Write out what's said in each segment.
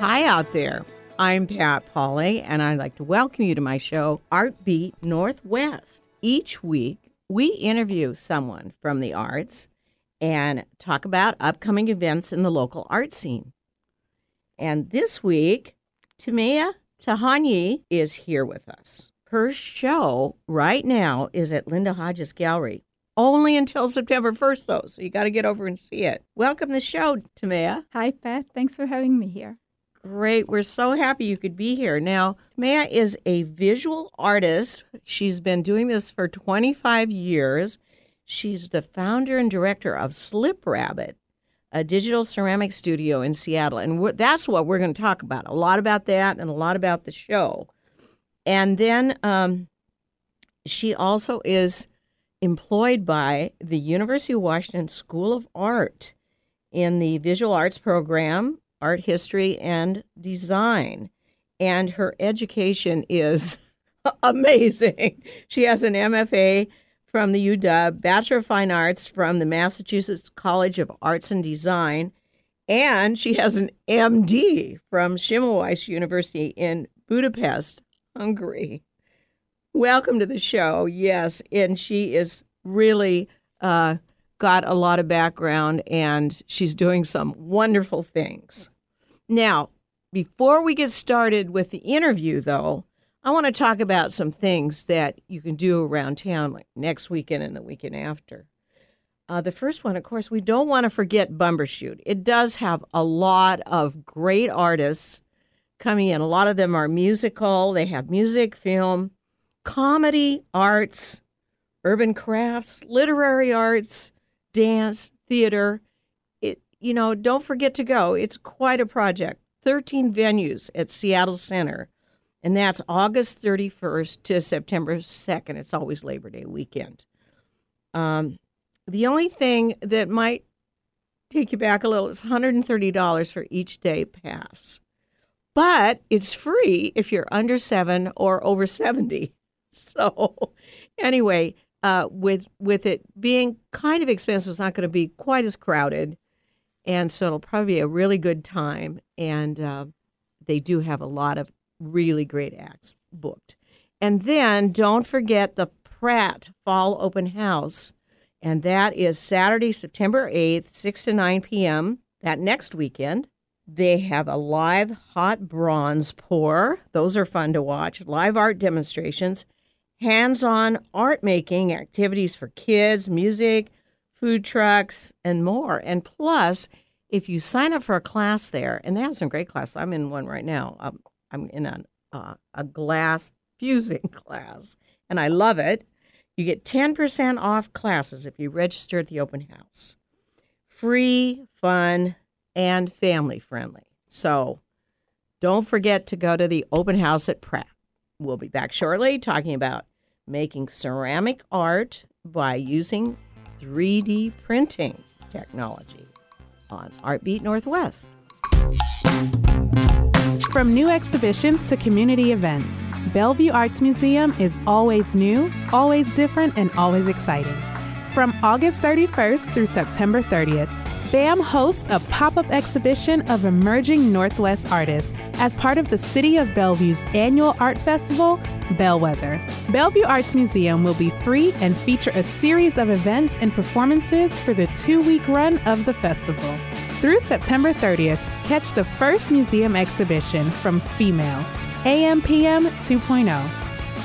Hi out there. I'm Pat Pauley, and I'd like to welcome you to my show, Art Beat Northwest. Each week, we interview someone from the arts and talk about upcoming events in the local art scene. And this week, Timea Tihanyi is here with us. Her show right now is at Linda Hodges Gallery. Only until September 1st, though, so you got to get over and see it. Welcome to the show, Timea. Hi, Pat. Thanks for having me here. Great. We're so happy you could be here. Now, Timea is a visual artist. She's been doing this for 25 years. She's the founder and director of Slip Rabbit, a digital ceramic studio in Seattle. And that's what we're going to talk about a lot about that and a lot about the show. And then um, she also is employed by the University of Washington School of Art in the visual arts program art history and design. And her education is amazing. She has an MFA from the UW, Bachelor of Fine Arts from the Massachusetts College of Arts and Design, and she has an MD from Semmelweis University in Budapest, Hungary. Welcome to the show. Yes, and she is really uh, got a lot of background and she's doing some wonderful things. Now, before we get started with the interview, though, I want to talk about some things that you can do around town like next weekend and the weekend after. Uh, the first one, of course, we don't want to forget Bumbershoot. It does have a lot of great artists coming in. A lot of them are musical, they have music, film, comedy, arts, urban crafts, literary arts, dance, theater you know, don't forget to go. It's quite a project. 13 venues at Seattle Center. And that's August 31st to September 2nd. It's always Labor Day weekend. Um, the only thing that might take you back a little is $130 for each day pass. But it's free if you're under seven or over 70. So, anyway, uh, with with it being kind of expensive, it's not going to be quite as crowded. And so it'll probably be a really good time. And uh, they do have a lot of really great acts booked. And then don't forget the Pratt Fall Open House. And that is Saturday, September 8th, 6 to 9 p.m. That next weekend. They have a live hot bronze pour. Those are fun to watch. Live art demonstrations, hands on art making activities for kids, music, food trucks, and more. And plus, if you sign up for a class there, and they have some great classes. I'm in one right now. I'm, I'm in a, uh, a glass fusing class, and I love it. You get 10% off classes if you register at the open house. Free, fun, and family friendly. So don't forget to go to the open house at Pratt. We'll be back shortly talking about making ceramic art by using 3D printing technology on Artbeat Northwest. From new exhibitions to community events, Bellevue Arts Museum is always new, always different, and always exciting. From August 31st through September 30th, BAM hosts a pop up exhibition of emerging Northwest artists as part of the City of Bellevue's annual art festival, Bellwether. Bellevue Arts Museum will be free and feature a series of events and performances for the two week run of the festival. Through September 30th, catch the first museum exhibition from Female, AMPM 2.0.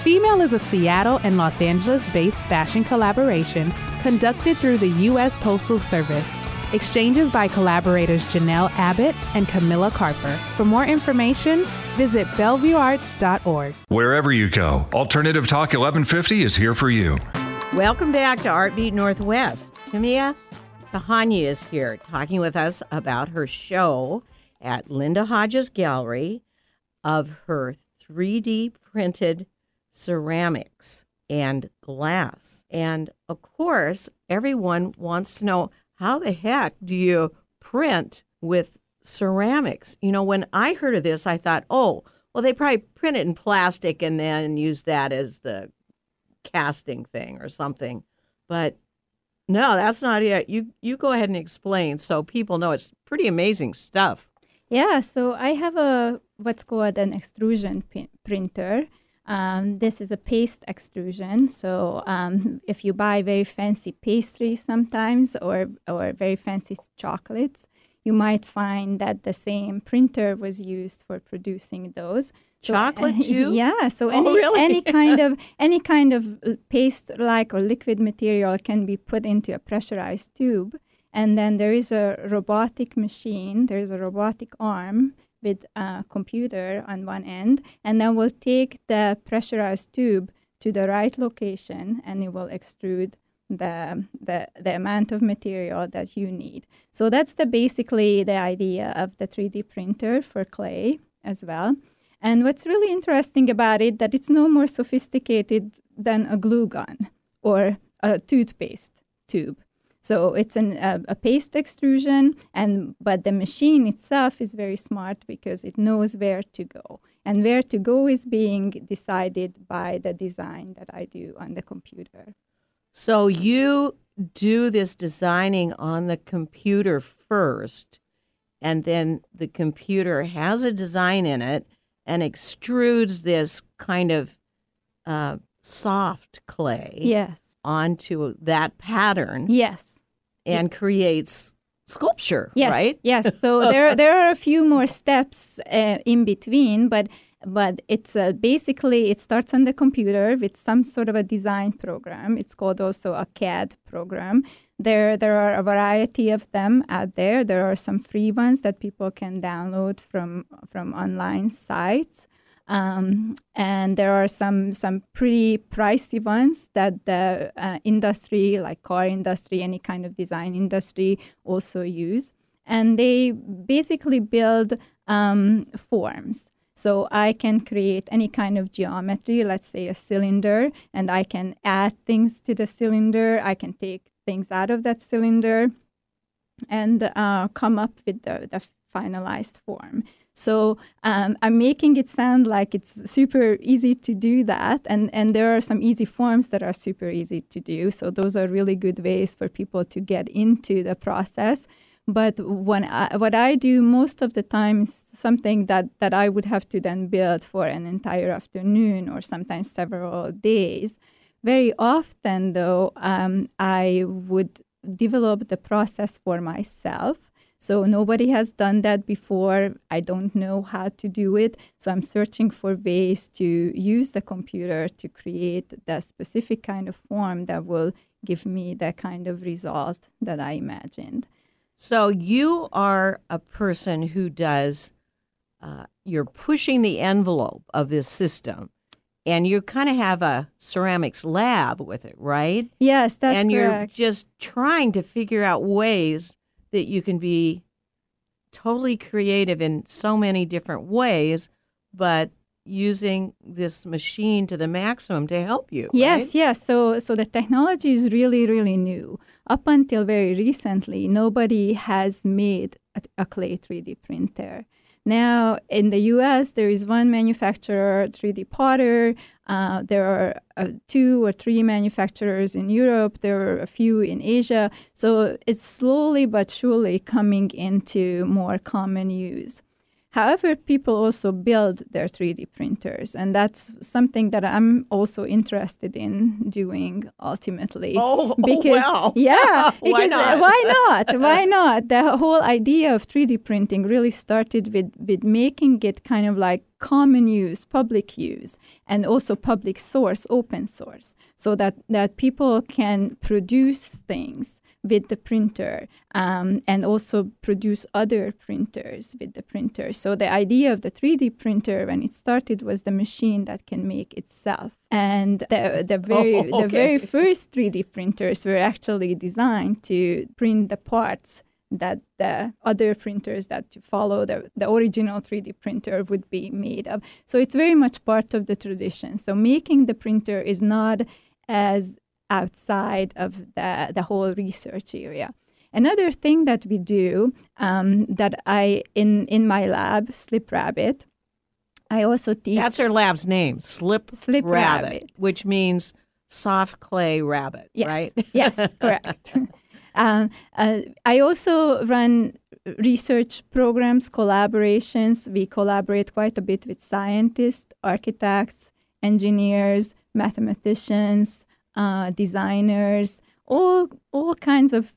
Female is a Seattle and Los Angeles based fashion collaboration conducted through the U.S. Postal Service Exchanges by collaborators Janelle Abbott and Camilla Carper. For more information, visit BellevueArts.org. Wherever you go, Alternative Talk 1150 is here for you. Welcome back to Artbeat Northwest. Timea Tihanyi is here talking with us about her show at Linda Hodges Gallery of her 3D printed ceramics and glass. And of course, everyone wants to know how the heck do you print with ceramics? You know, when I heard of this, I thought, oh, well, they probably print it in plastic and then use that as the casting thing or something. But no, that's not it. You you go ahead and explain so people know it's pretty amazing stuff. Yeah, so I have a what's called an extrusion printer. Um, this is a paste extrusion. So um, if you buy very fancy pastry sometimes or or very fancy chocolates, you might find that the same printer was used for producing those. So, Chocolate too? yeah. So Oh, any really? any kind of any kind of paste like or liquid material can be put into a pressurized tube, and then there is a robotic machine. There is a robotic arm with a computer on one end, and then we'll take the pressurized tube to the right location, and it will extrude the the the amount of material that you need. So that's the basically the idea of the 3D printer for clay as well. And what's really interesting about it that it's no more sophisticated than a glue gun or a toothpaste tube. So it's an, a, a paste extrusion, and but the machine itself is very smart because it knows where to go, and where to go is being decided by the design that I do on the computer. So you do this designing on the computer first, and then the computer has a design in it and extrudes this kind of uh, soft clay Yes, onto that pattern yes. And creates sculpture, Yes, right? yes. So there, there are a few more steps uh, in between, but but it's uh, basically it starts on the computer with some sort of a design program. It's called also a CAD program. There, there are a variety of them out there. There are some free ones that people can download from from online sites. Um, and there are some some pretty pricey ones that the uh, industry, like car industry, any kind of design industry, also use. And they basically build um, forms. So I can create any kind of geometry, let's say a cylinder, and I can add things to the cylinder. I can take things out of that cylinder and uh, come up with the, the finalized form. So um, I'm making it sound like it's super easy to do that, and and there are some easy forms that are super easy to do. So those are really good ways for people to get into the process. But when I, what I do most of the time is something that that I would have to then build for an entire afternoon or sometimes several days. Very often, though, um, I would develop the process for myself. So nobody has done that before. I don't know how to do it. So I'm searching for ways to use the computer to create that specific kind of form that will give me that kind of result that I imagined. So you are a person who does, uh, you're pushing the envelope of this system, and you kind of have a ceramics lab with it, right? Yes, that's and you're correct. just trying to figure out ways that you can be totally creative in so many different ways, but using this machine to the maximum to help you. Yes, right? yes. So, so the technology is really, really new. Up until very recently, nobody has made a, a clay 3D printer. Now, in the US, there is one manufacturer, 3D Potter. Uh, there are uh, two or three manufacturers in Europe. There are a few in Asia. So it's slowly but surely coming into more common use. However, people also build their 3D printers, and that's something that I'm also interested in doing ultimately. Oh, oh, because well. yeah, Why because, uh, not? why not? Why not? The whole idea of 3D printing really started with with making it kind of like common use, public use, and also public source, open source, so that that people can produce things with the printer um, and also produce other printers with the printer. So the idea of the 3D printer when it started was the machine that can make itself. And the, the very Oh, the very first 3D printers were actually designed to print the parts that the other printers that follow the, the original 3D printer would be made of. So it's very much part of the tradition. So making the printer is not as outside of the, the whole research area. Another thing that we do um, that I in in my lab, Slip Rabbit, I also teach. That's our lab's name, Slip, Slip Rabbit, Rabbit. which means soft clay rabbit, yes, right? yes, correct. Um, uh, I also run research programs, collaborations. We collaborate quite a bit with scientists, architects, engineers, mathematicians, uh, designers, all all kinds of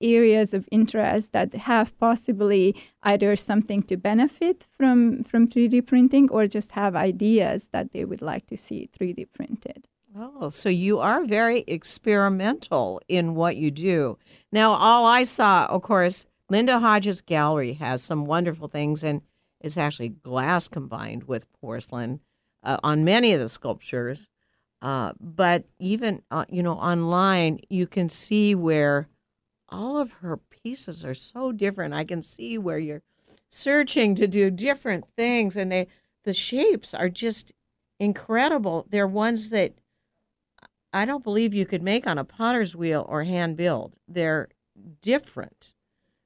areas of interest that have possibly either something to benefit from from 3D printing or just have ideas that they would like to see 3D printed. Oh, so you are very experimental in what you do. Now, all I saw, of course, Linda Hodges Gallery has some wonderful things, and it's actually glass combined with porcelain uh, on many of the sculptures. Uh, but even uh, you know online, you can see where all of her pieces are so different. I can see where you're searching to do different things, and they the shapes are just incredible. They're ones that I don't believe you could make on a potter's wheel or hand build. They're different.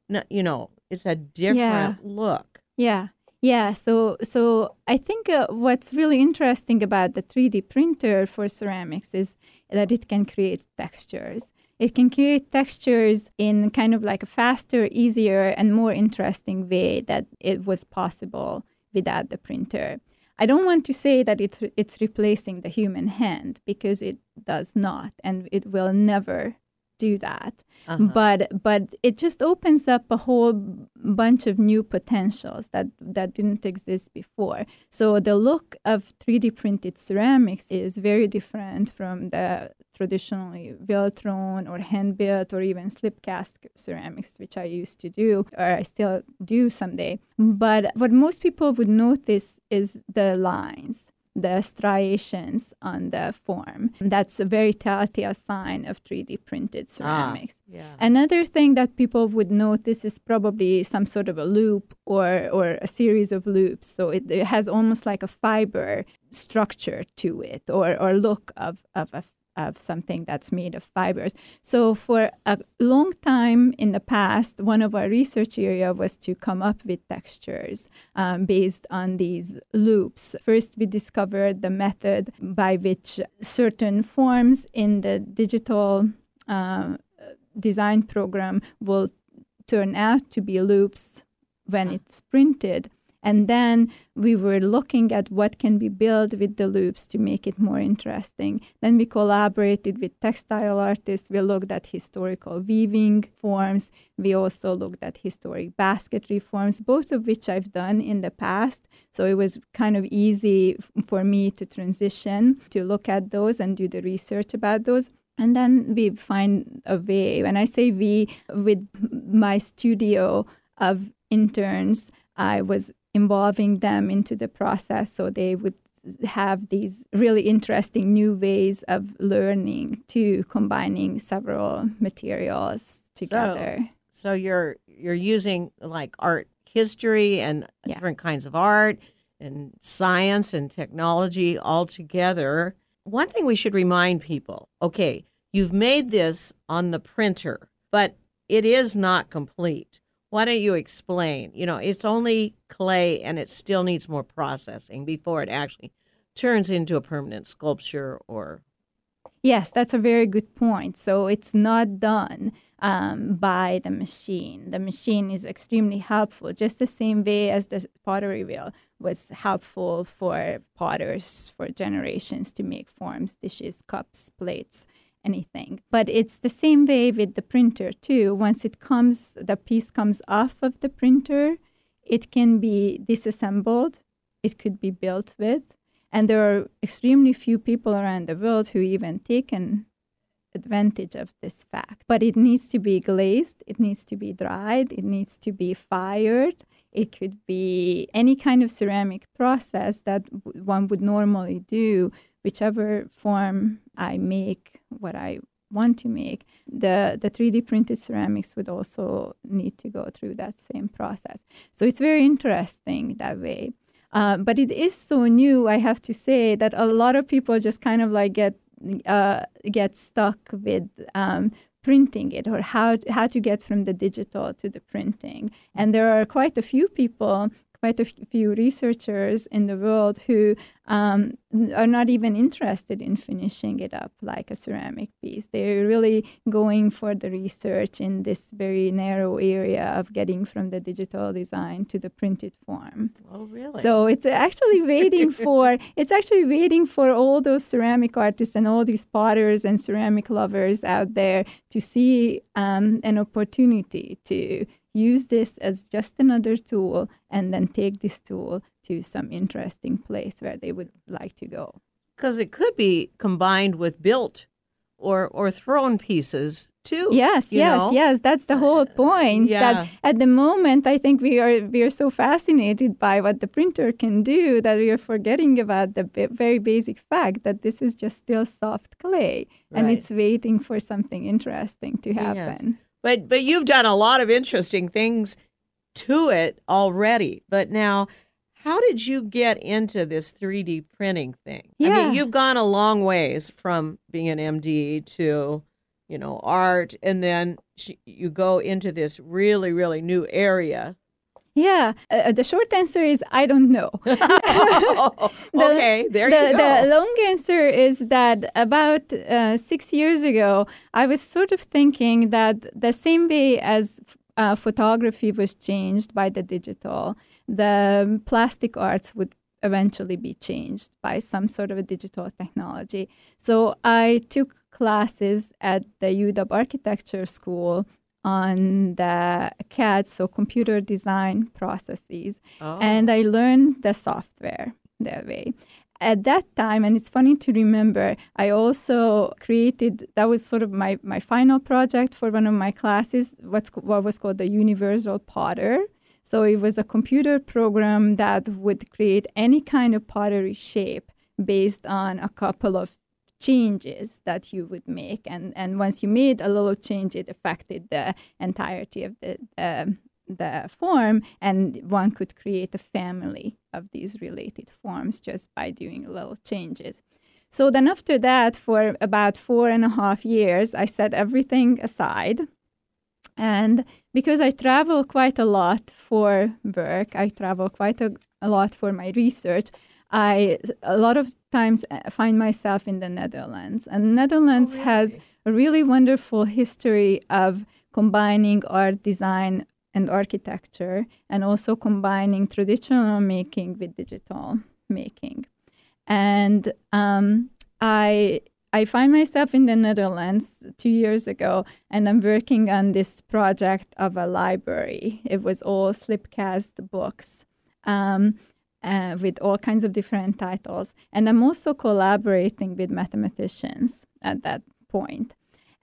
No, you know, it's a different Yeah. look. Yeah. Yeah, so so I think uh, what's really interesting about the 3D printer for ceramics is that it can create textures. It can create textures in kind of like a faster, easier, and more interesting way that it was possible without the printer. I don't want to say that it's it's replacing the human hand because it does not, and it will never do that. Uh-huh. But but it just opens up a whole bunch of new potentials that that didn't exist before. So the look of 3D printed ceramics is very different from the traditionally wheel thrown or hand built or even slip cast ceramics, which I used to do or I still do someday. But what most people would notice is the lines the striations on the form. That's a very telltale sign of 3D printed ah, ceramics. yeah. Another thing that people would notice is probably some sort of a loop or, or a series of loops. So it, it has almost like a fiber structure to it or, or look of, of a of something that's made of fibers. So for a long time in the past, one of our research area was to come up with textures um, based on these loops. First, we discovered the method by which certain forms in the digital uh, design program will turn out to be loops when it's printed. And then we were looking at what can be built with the loops to make it more interesting. Then we collaborated with textile artists. We looked at historical weaving forms. We also looked at historic basketry forms, both of which I've done in the past. So it was kind of easy f- for me to transition to look at those and do the research about those. And then we find a way. When I say we, with my studio of interns, I was involving them into the process so they would have these really interesting new ways of learning to combining several materials together. So you're you're using like art history and Yeah. different kinds of art and science and technology all together. One thing we should remind people, okay, you've made this on the printer, but it is not complete. Why don't you explain? You know, it's only clay and it still needs more processing before it actually turns into a permanent sculpture or Yes, that's a very good point. So it's not done um, by the machine. The machine is extremely helpful, just the same way as the pottery wheel was helpful for potters for generations to make forms, dishes, cups, plates, anything. But it's the same way with the printer too. Once it comes, the piece comes off of the printer, it can be disassembled. It could be built with. And there are extremely few people around the world who even taken advantage of this fact. But it needs to be glazed, it needs to be dried, it needs to be fired. It could be any kind of ceramic process that one would normally do, whichever form I make what I want to make. The the 3D printed ceramics would also need to go through that same process. So it's very interesting that way. Uh, but it is so new, I have to say, that a lot of people just kind of like get uh, get stuck with um, printing it or how how to get from the digital to the printing. And there are quite a few people, quite a few researchers in the world who um, are not even interested in finishing it up like a ceramic piece. They're really going for the research in this very narrow area of getting from the digital design to the printed form. Oh, really? So it's actually waiting for it's actually waiting for all those ceramic artists and all these potters and ceramic lovers out there to see um, an opportunity to use this as just another tool and then take this tool to some interesting place where they would like to go. Because it could be combined with built or or thrown pieces too. Yes, yes, know? yes. That's the whole uh, point. yeah. That at the moment, I think we are we are so fascinated by what the printer can do that we are forgetting about the b- very basic fact that this is just still soft clay and it's waiting for something interesting to happen. But but you've done a lot of interesting things to it already. But now how did you get into this 3D printing thing? I mean, you've gone a long ways from being an MD to, you know, art and then you go into this really really new area. Yeah, uh, the short answer is I don't know. okay, there the, you go. The long answer is that about uh, six years ago, I was sort of thinking that the same way as uh, photography was changed by the digital, the plastic arts would eventually be changed by some sort of a digital technology. So I took classes at the UW Architecture School on the CAD, so computer design processes Oh. and I learned the software that way. At that time, and it's funny to remember, I also created that was sort of my, my final project for one of my classes, what's what was called the Universal Potter. So it was a computer program that would create any kind of pottery shape based on a couple of changes that you would make. And and once you made a little change it affected the entirety of the um, the form and one could create a family of these related forms just by doing little changes. So then after that for about four and a half years i set everything aside. And because i travel quite a lot for work i travel quite a, a lot for my research i a lot of times uh, find myself in the netherlands. And netherlands has a really wonderful history of combining art design and architecture and also combining traditional making with digital making. And um, i I find myself in the Netherlands two years ago, and I'm working on this project of a library. It was all slipcast books. Um, uh, with all kinds of different titles. And I'm also collaborating with mathematicians at that point.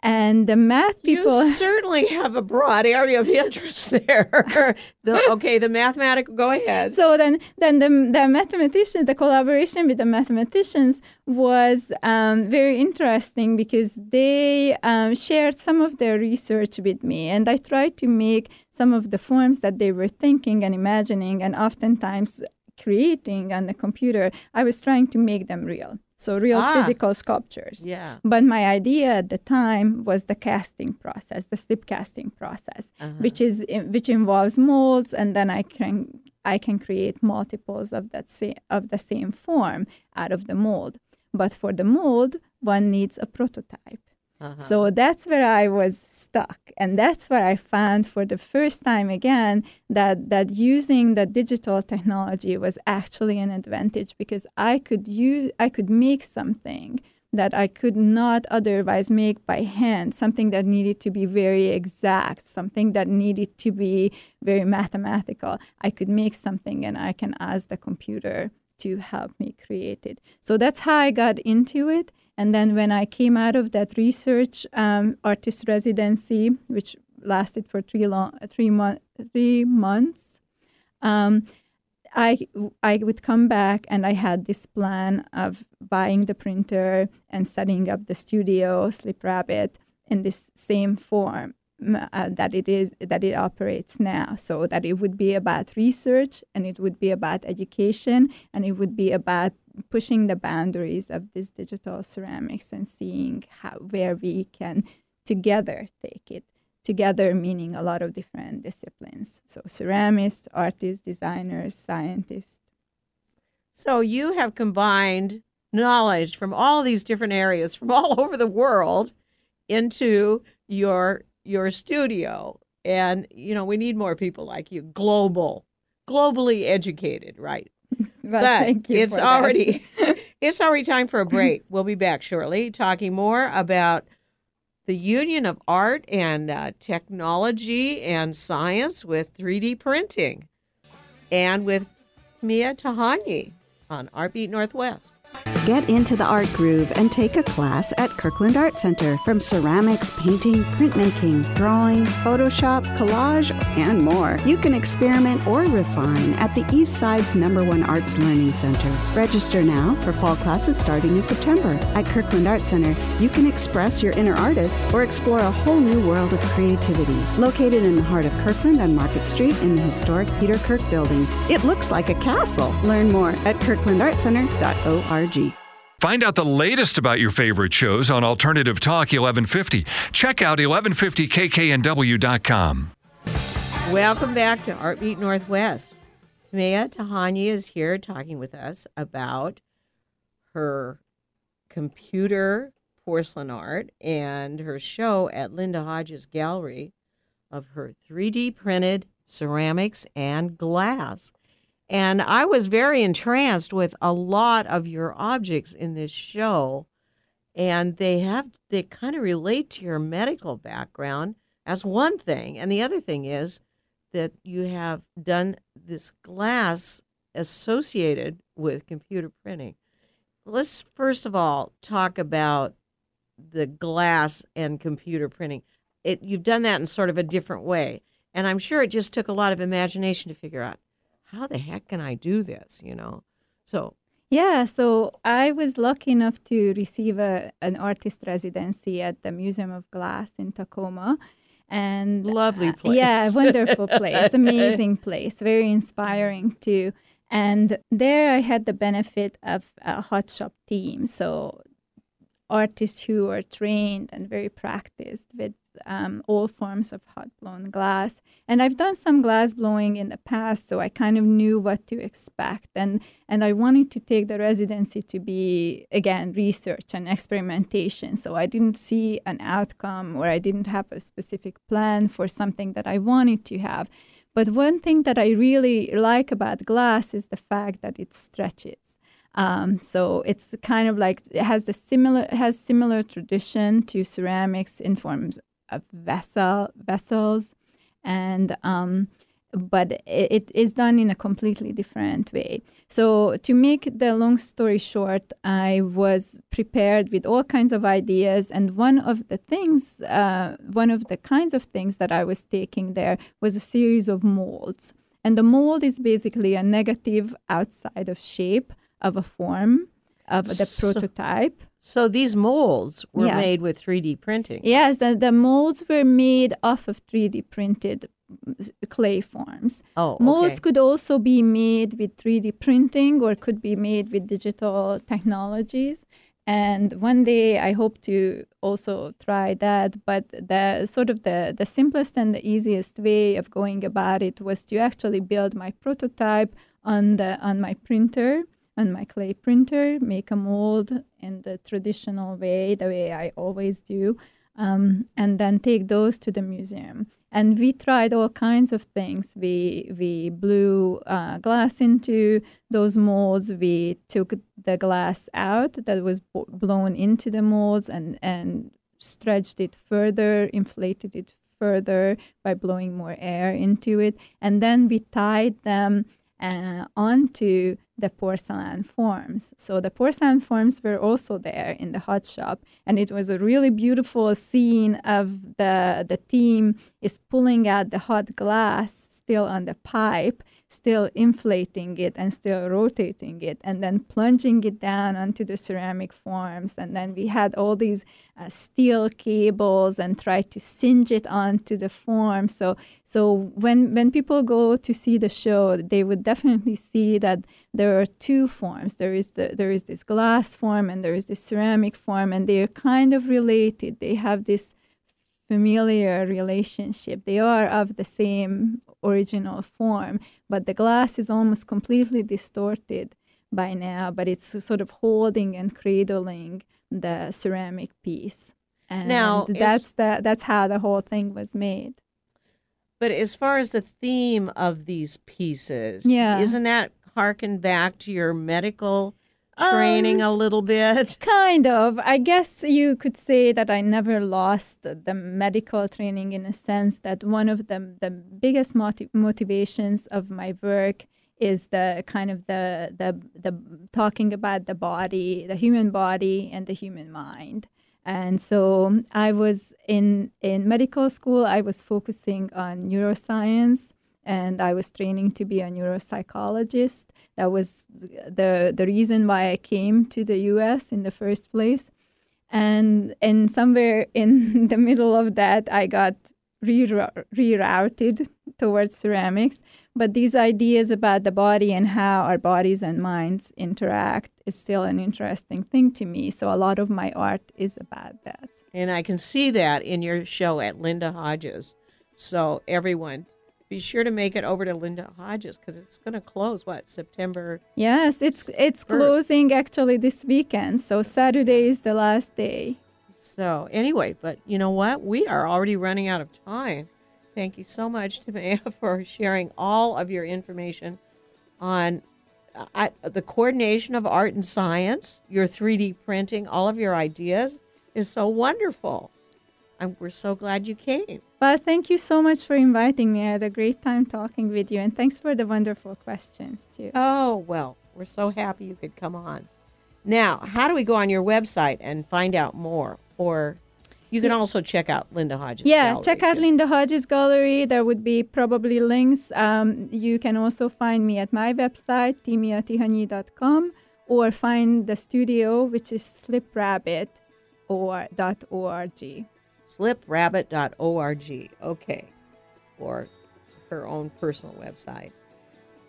And the math people. You certainly have a broad area of interest there. the, okay, the mathematical. Go ahead. So then, then the, the mathematicians, the collaboration with the mathematicians was um, very interesting because they um, shared some of their research with me, and I tried to make some of the forms that they were thinking and imagining, and oftentimes creating on the computer. I was trying to make them real, so real Ah. physical sculptures. yeah. But my idea at the time was the casting process, the slip casting process, which is which involves molds, and then I can I can create multiples of that same of the same form out of the mold. But for the mold, one needs a prototype. Uh-huh. So that's where I was stuck, and that's where I found for the first time again that that using the digital technology was actually an advantage because I could use I could make something that I could not otherwise make by hand, something that needed to be very exact, something that needed to be very mathematical. I could make something and I can ask the computer to help me create it. So that's how I got into it. And then when I came out of that research um, artist residency, which lasted for three long, three month, three months, um, I I would come back and I had this plan of buying the printer and setting up the studio Slip Rabbit in this same form uh, that it is that it operates now. So that it would be about research and it would be about education and it would be about pushing the boundaries of this digital ceramics and seeing how where we can together take it together meaning a lot of different disciplines. So ceramists, artists, designers, scientists. So you have combined knowledge from all these different areas from all over the world into your your studio. And you know, we need more people like you, global, globally educated, right? Well, but thank you it's already it's already time for a break. We'll be back shortly talking more about the union of art and uh, technology and science with 3D printing, and with Timea Tihanyi on Artbeat Northwest. Get into the art groove and take a class at Kirkland Art Center from ceramics, painting, printmaking, drawing, Photoshop, collage, and more. You can experiment or refine at the East Side's number one arts learning center. Register now for fall classes starting in September. At Kirkland Art Center, you can express your inner artist or explore a whole new world of creativity. Located in the heart of Kirkland on Market Street in the historic Peter Kirk building, it looks like a castle. Learn more at kirklandartcenter.org. Find out the latest about your favorite shows on Alternative Talk 1150. Check out 1150kknw.com. Welcome back to Artbeat Northwest. Timea Tihanyi is here talking with us about her computer porcelain art and her show at Linda Hodges Gallery of her 3D printed ceramics and glass. And I was very entranced with a lot of your objects in this show. And they have, they kind of relate to your medical background as one thing. And the other thing is that you have done this glass associated with computer printing. Let's first of all talk about the glass and computer printing. It, you've done that in sort of a different way. And I'm sure it just took a lot of imagination to figure out how the heck can I do this, you know? So, Yeah, so I was lucky enough to receive a, an artist residency at the Museum of Glass in Tacoma. And Lovely uh, yeah, wonderful place, amazing place, very inspiring too. And there I had the benefit of a hot shop team. So artists who are trained and very practiced with um, all forms of hot blown glass. And I've done some glass blowing in the past, so I kind of knew what to expect. And and I wanted to take the residency to be again research and experimentation. So I didn't see an outcome or I didn't have a specific plan for something that I wanted to have. But one thing that I really like about glass is the fact that it stretches. Um, so it's kind of like it has the similar has similar tradition to ceramics in forms of vessel vessels, and um, but it, is done in a completely different way. So to make the long story short, I was prepared with all kinds of ideas, and one of the things, uh, one of the kinds of things that I was taking there was a series of molds, and the mold is basically a negative outside of shape of a form of the So- prototype. so these molds were Yes. made with 3D printing. Yes, the, the molds were made off of 3D printed clay forms. Oh, Molds could also be made with 3D printing or could be made with digital technologies. And one day I hope to also try that. But the sort of the, the simplest and the easiest way of going about it was to actually build my prototype on the on my printer, on my clay printer, make a mold in the traditional way, the way I always do, um, and then take those to the museum. And we tried all kinds of things. We we blew uh, glass into those molds. We took the glass out that was b- blown into the molds and and stretched it further, inflated it further by blowing more air into it, and then we tied them uh, onto the porcelain forms. So the porcelain forms were also there in the hot shop, and it was a really beautiful scene of the the team is pulling out the hot glass still on the pipe, still inflating it and still rotating it, and then plunging it down onto the ceramic forms. And then we had all these uh, steel cables and tried to singe it onto the form. So so when when people go to see the show, they would definitely see that there are two forms. There is the there is this glass form and there is this ceramic form, and they are kind of related. They have this familiar relationship. They are of the same original form, but the glass is almost completely distorted by now, but it's sort of holding and cradling the ceramic piece. And Now, is- that's the that's how the whole thing was made. But as far as the theme of these pieces, Yeah. isn't that harken back to your medical training Um, a little bit? Kind of. I guess you could say that I never lost the medical training in a sense that one of the the biggest motiv- motivations of my work is the kind of the the the talking about the body, the human body and the human mind. And so I was in in medical school I was focusing on neuroscience and I was training to be a neuropsychologist. That was the the reason why I came to the U.S. in the first place. And and somewhere in the middle of that, I got rerou- rerouted towards ceramics. But these ideas about the body and how our bodies and minds interact is still an interesting thing to me. So a lot of my art is about that. And I can see that in your show at Linda Hodges. So everyone, be sure to make it over to Linda Hodges because it's going to close what September. Yes, it's it's First. closing actually this weekend. So Saturday is the last day. So anyway, but you know what? We are already running out of time. Thank you so much, Timea, for sharing all of your information on uh, I, the coordination of art and science, your 3D printing, all of your ideas is so wonderful. And we're so glad you came. Well, thank you so much for inviting me. I had a great time talking with you, and thanks for the wonderful questions too. Oh, well, we're so happy you could come on. Now, how do we go on your website and find out more? Or you can also check out Linda Hodges. Yeah, Gallery, check out too. Linda Hodges Gallery. There would be probably links. Um, you can also find me at my website, timeatihanyi.com, or find the studio, which is sliprabbit or dot .org. sliprabbit.org. Okay. Or her own personal website.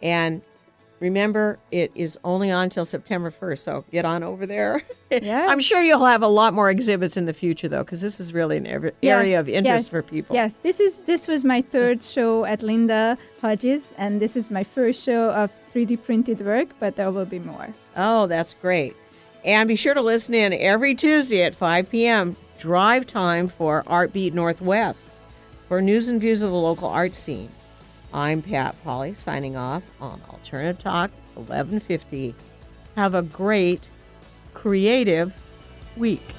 And remember, it is only on till September 1st. So get on over there. Yeah. I'm sure you'll have a lot more exhibits in the future, though, because this is really an area Yes, of interest yes, for people. Yes, this is this was my third show at Linda Hodges, and this is my first show of 3D printed work, but there will be more. Oh, that's great. And be sure to listen in every Tuesday at 5 p.m. drive time for Artbeat Northwest for news and views of the local art scene. I'm Pat Polly signing off on Alternative Talk 1150. Have a great creative week.